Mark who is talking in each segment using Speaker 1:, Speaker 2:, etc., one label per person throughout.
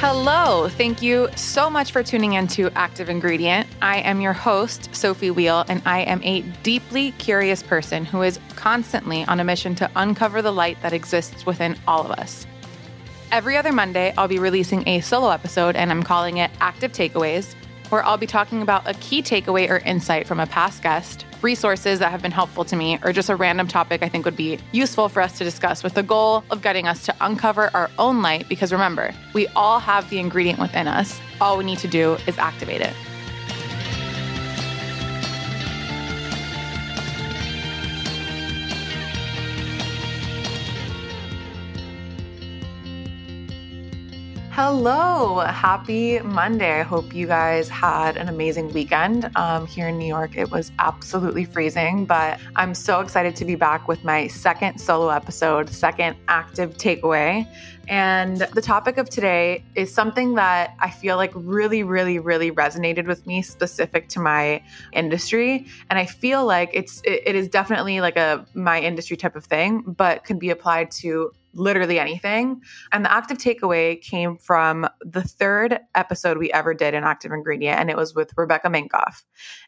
Speaker 1: Hello. Thank you so much for tuning in to Active Ingredient. I am your host, Sophie Wheel, and I am a deeply curious person who is constantly on a mission to uncover the light that exists within all of us. Every other Monday, I'll be releasing a solo episode, and I'm calling it Active Takeaways, where I'll be talking about a key takeaway or insight from a past guest resources that have been helpful to me, or just a random topic I think would be useful for us to discuss with the goal of getting us to uncover our own light. Because remember, we all have the ingredient within us. All we need to do is activate it. Hello, happy Monday. I hope you guys had an amazing weekend. Um, here in New York, it was absolutely freezing, but I'm so excited to be back with my second solo episode, second active takeaway. And the topic of today is something that I feel like really, really, really resonated with me specific to my industry. And I feel like it's it, it is definitely like a my industry type of thing, but can be applied to literally anything. And the active takeaway came from the third episode we ever did in Active Ingredient, and it was with Rebecca Minkoff.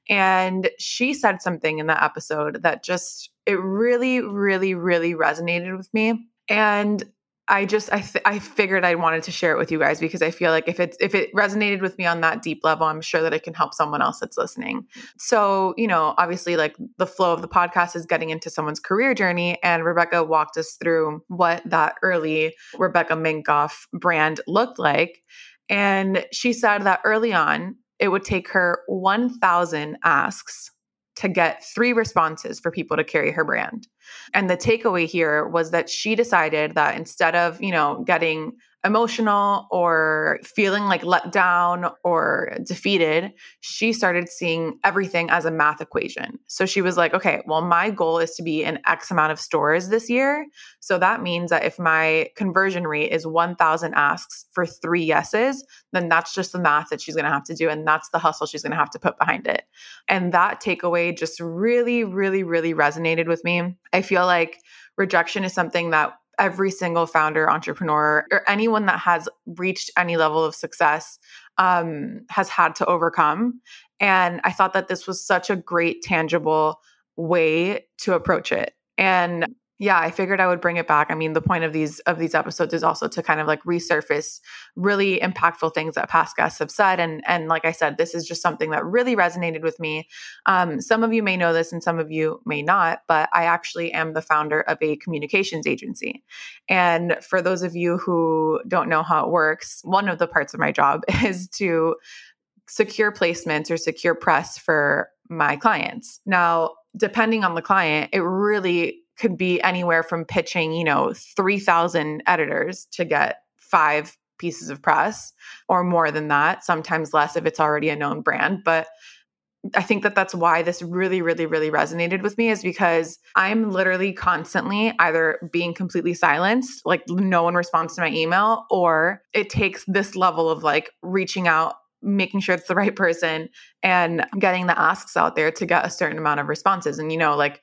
Speaker 1: And she said something in that episode that just, it really, really, really resonated with me. And I just I th- I figured I wanted to share it with you guys because I feel like if it's if it resonated with me on that deep level, I'm sure that it can help someone else that's listening. So, you know, obviously like the flow of the podcast is getting into someone's career journey and Rebecca walked us through what that early Rebecca Minkoff brand looked like. And she said that early on, it would take her 1,000 asks to get three responses for people to carry her brand. And the takeaway here was that she decided that instead of, you know, getting emotional or feeling like let down or defeated, she started seeing everything as a math equation. So she was like, okay, well, my goal is to be in X amount of stores this year. So that means that if my conversion rate is 1,000 asks for three yeses, then that's just the math that she's going to have to do. And that's the hustle she's going to have to put behind it. And that takeaway just really, really, really resonated with me. I feel like rejection is something that every single founder, entrepreneur, or anyone that has reached any level of success um, has had to overcome. And I thought that this was such a great, tangible way to approach it. And yeah, I figured I would bring it back. I mean, the point of these of these episodes is also to kind of like resurface really impactful things that past guests have said. And and like I said, this is just something that really resonated with me. Um, some of you may know this, and some of you may not. But I actually am the founder of a communications agency. And for those of you who don't know how it works, one of the parts of my job is to secure placements or secure press for my clients. Now, depending on the client, it really could be anywhere from pitching, you know, 3,000 editors to get five pieces of press or more than that, sometimes less if it's already a known brand. But I think that that's why this really, really, really resonated with me is because I'm literally constantly either being completely silenced, like no one responds to my email, or it takes this level of like reaching out, making sure it's the right person, and getting the asks out there to get a certain amount of responses. And, you know, like,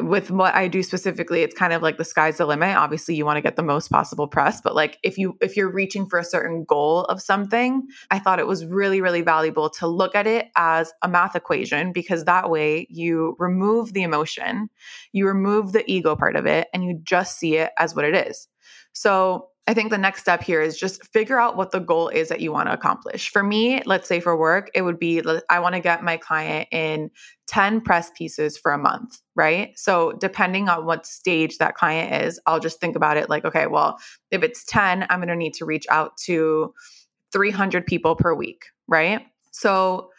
Speaker 1: with what I do specifically, it's kind of like the sky's the limit. Obviously, you want to get the most possible press, but like if you if you're reaching for a certain goal of something, I thought it was really really valuable to look at it as a math equation because that way you remove the emotion, you remove the ego part of it and you just see it as what it is. So, I think the next step here is just figure out what the goal is that you want to accomplish. For me, let's say for work, it would be I want to get my client in 10 press pieces for a month, right? So, depending on what stage that client is, I'll just think about it like, okay, well, if it's 10, I'm going to need to reach out to 300 people per week, right? So,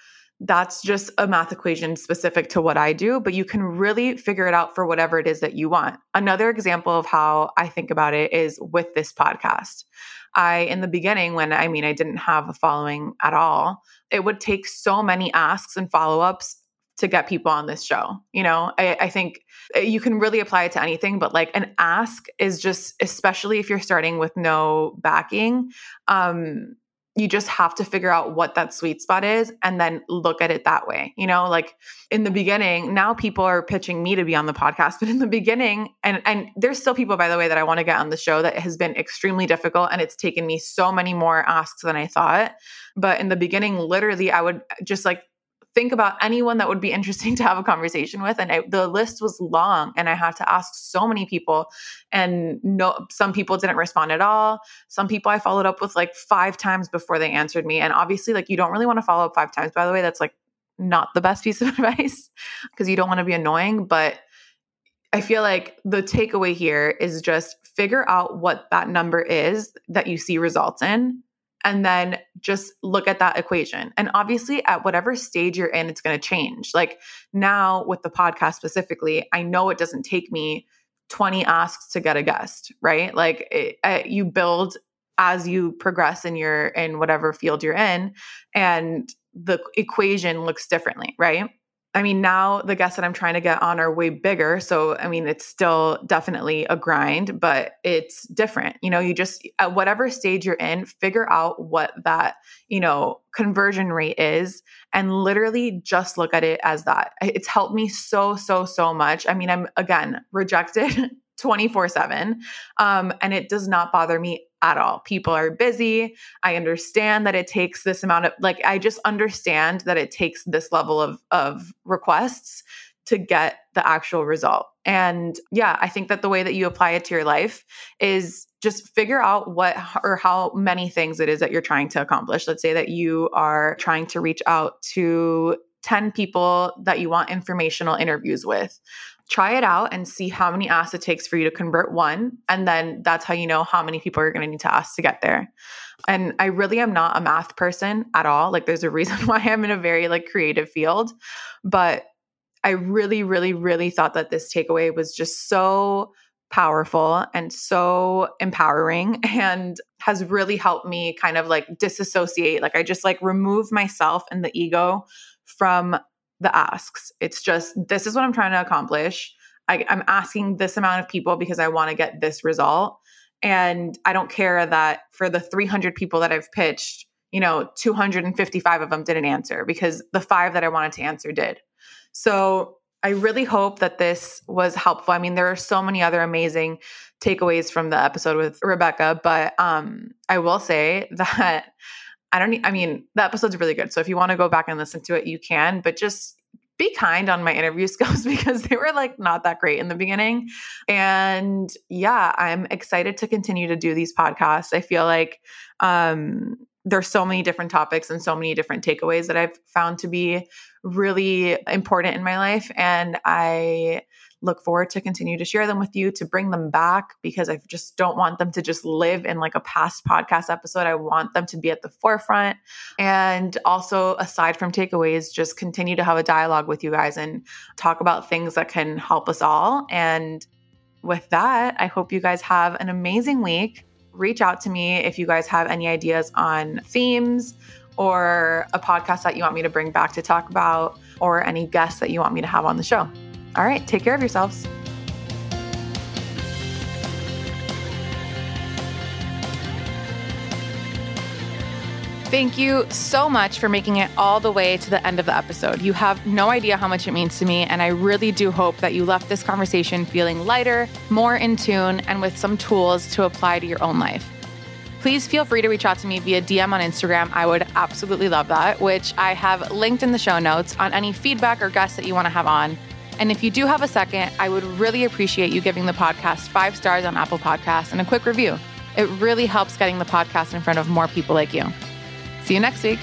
Speaker 1: that's just a math equation specific to what I do, but you can really figure it out for whatever it is that you want. Another example of how I think about it is with this podcast. I, in the beginning, when I mean, I didn't have a following at all, it would take so many asks and follow ups to get people on this show. You know, I, I, think uh, you can really apply it to anything, but like an ask is just, especially if you're starting with no backing, um, you just have to figure out what that sweet spot is and then look at it that way. You know, like in the beginning, now people are pitching me to be on the podcast, but in the beginning, and and there's still people by the way that I want to get on the show that has been extremely difficult and it's taken me so many more asks than I thought. But in the beginning, literally I would just like think about anyone that would be interesting to have a conversation with and I, the list was long and i had to ask so many people and no some people didn't respond at all. Some people i followed up with like five times before they answered me and obviously like you don't really want to follow up five times by the way that's like not the best piece of advice because you don't want to be annoying but I feel like the takeaway here is just figure out what that number is that you see results in and then just look at that equation. And obviously, at whatever stage you're in, it's going to change. Like now with the podcast specifically, I know it doesn't take me 20 asks to get a guest, right? Like it, it, you build as you progress in your in whatever field you're in and the equation looks differently, right? I mean, now the guests that I'm trying to get on are way bigger. So, I mean, it's still definitely a grind, but it's different. You know, you just, at whatever stage you're in, figure out what that, you know, conversion rate is and literally just look at it as that. It's helped me so, so, so much. I mean, I'm again rejected 24 7. Um, and it does not bother me at all. People are busy. I understand that it takes this amount of like I just understand that it takes this level of of requests to get the actual result. And yeah, I think that the way that you apply it to your life is just figure out what or how many things it is that you're trying to accomplish. Let's say that you are trying to reach out to 10 people that you want informational interviews with try it out and see how many asks it takes for you to convert one. And then that's how you know how many people you're going to need to ask to get there. And I really am not a math person at all. Like there's a reason why I'm in a very like creative field, but I really really really thought that this takeaway was just so powerful and so empowering and has really helped me kind of like disassociate. Like I just like remove myself and the ego from the asks. It's just, this is what I'm trying to accomplish. I, I'm asking this amount of people because I want to get this result. And I don't care that for the 300 people that I've pitched, you know, 255 of them didn't answer because the five that I wanted to answer did. So I really hope that this was helpful. I mean, there are so many other amazing takeaways from the episode with Rebecca, but um, I will say that I don't I mean, the episode's really good. So if you want to go back and listen to it, you can, but just be kind on my interview skills because they were like not that great in the beginning. And yeah, I'm excited to continue to do these podcasts. I feel like um there's so many different topics and so many different takeaways that I've found to be really important in my life and I look forward to continue to share them with you to bring them back because I just don't want them to just live in like a past podcast episode. I want them to be at the forefront. And also, aside from takeaways, just continue to have a dialogue with you guys and talk about things that can help us all. And with that, I hope you guys have an amazing week. Reach out to me if you guys have any ideas on themes or a podcast that you want me to bring back to talk about or any guests that you want me to have on the show. All right, take care of yourselves. Thank you so much for making it all the way to the end of the episode. You have no idea how much it means to me, and I really do hope that you left this conversation feeling lighter, more in tune, and with some tools to apply to your own life. Please feel free to reach out to me via DM on Instagram. I would absolutely love that, which I have linked in the show notes on any feedback or guests that you want to have on. And if you do have a second, I would really appreciate you giving the podcast five stars on Apple Podcasts and a quick review. It really helps getting the podcast in front of more people like you. See you next week.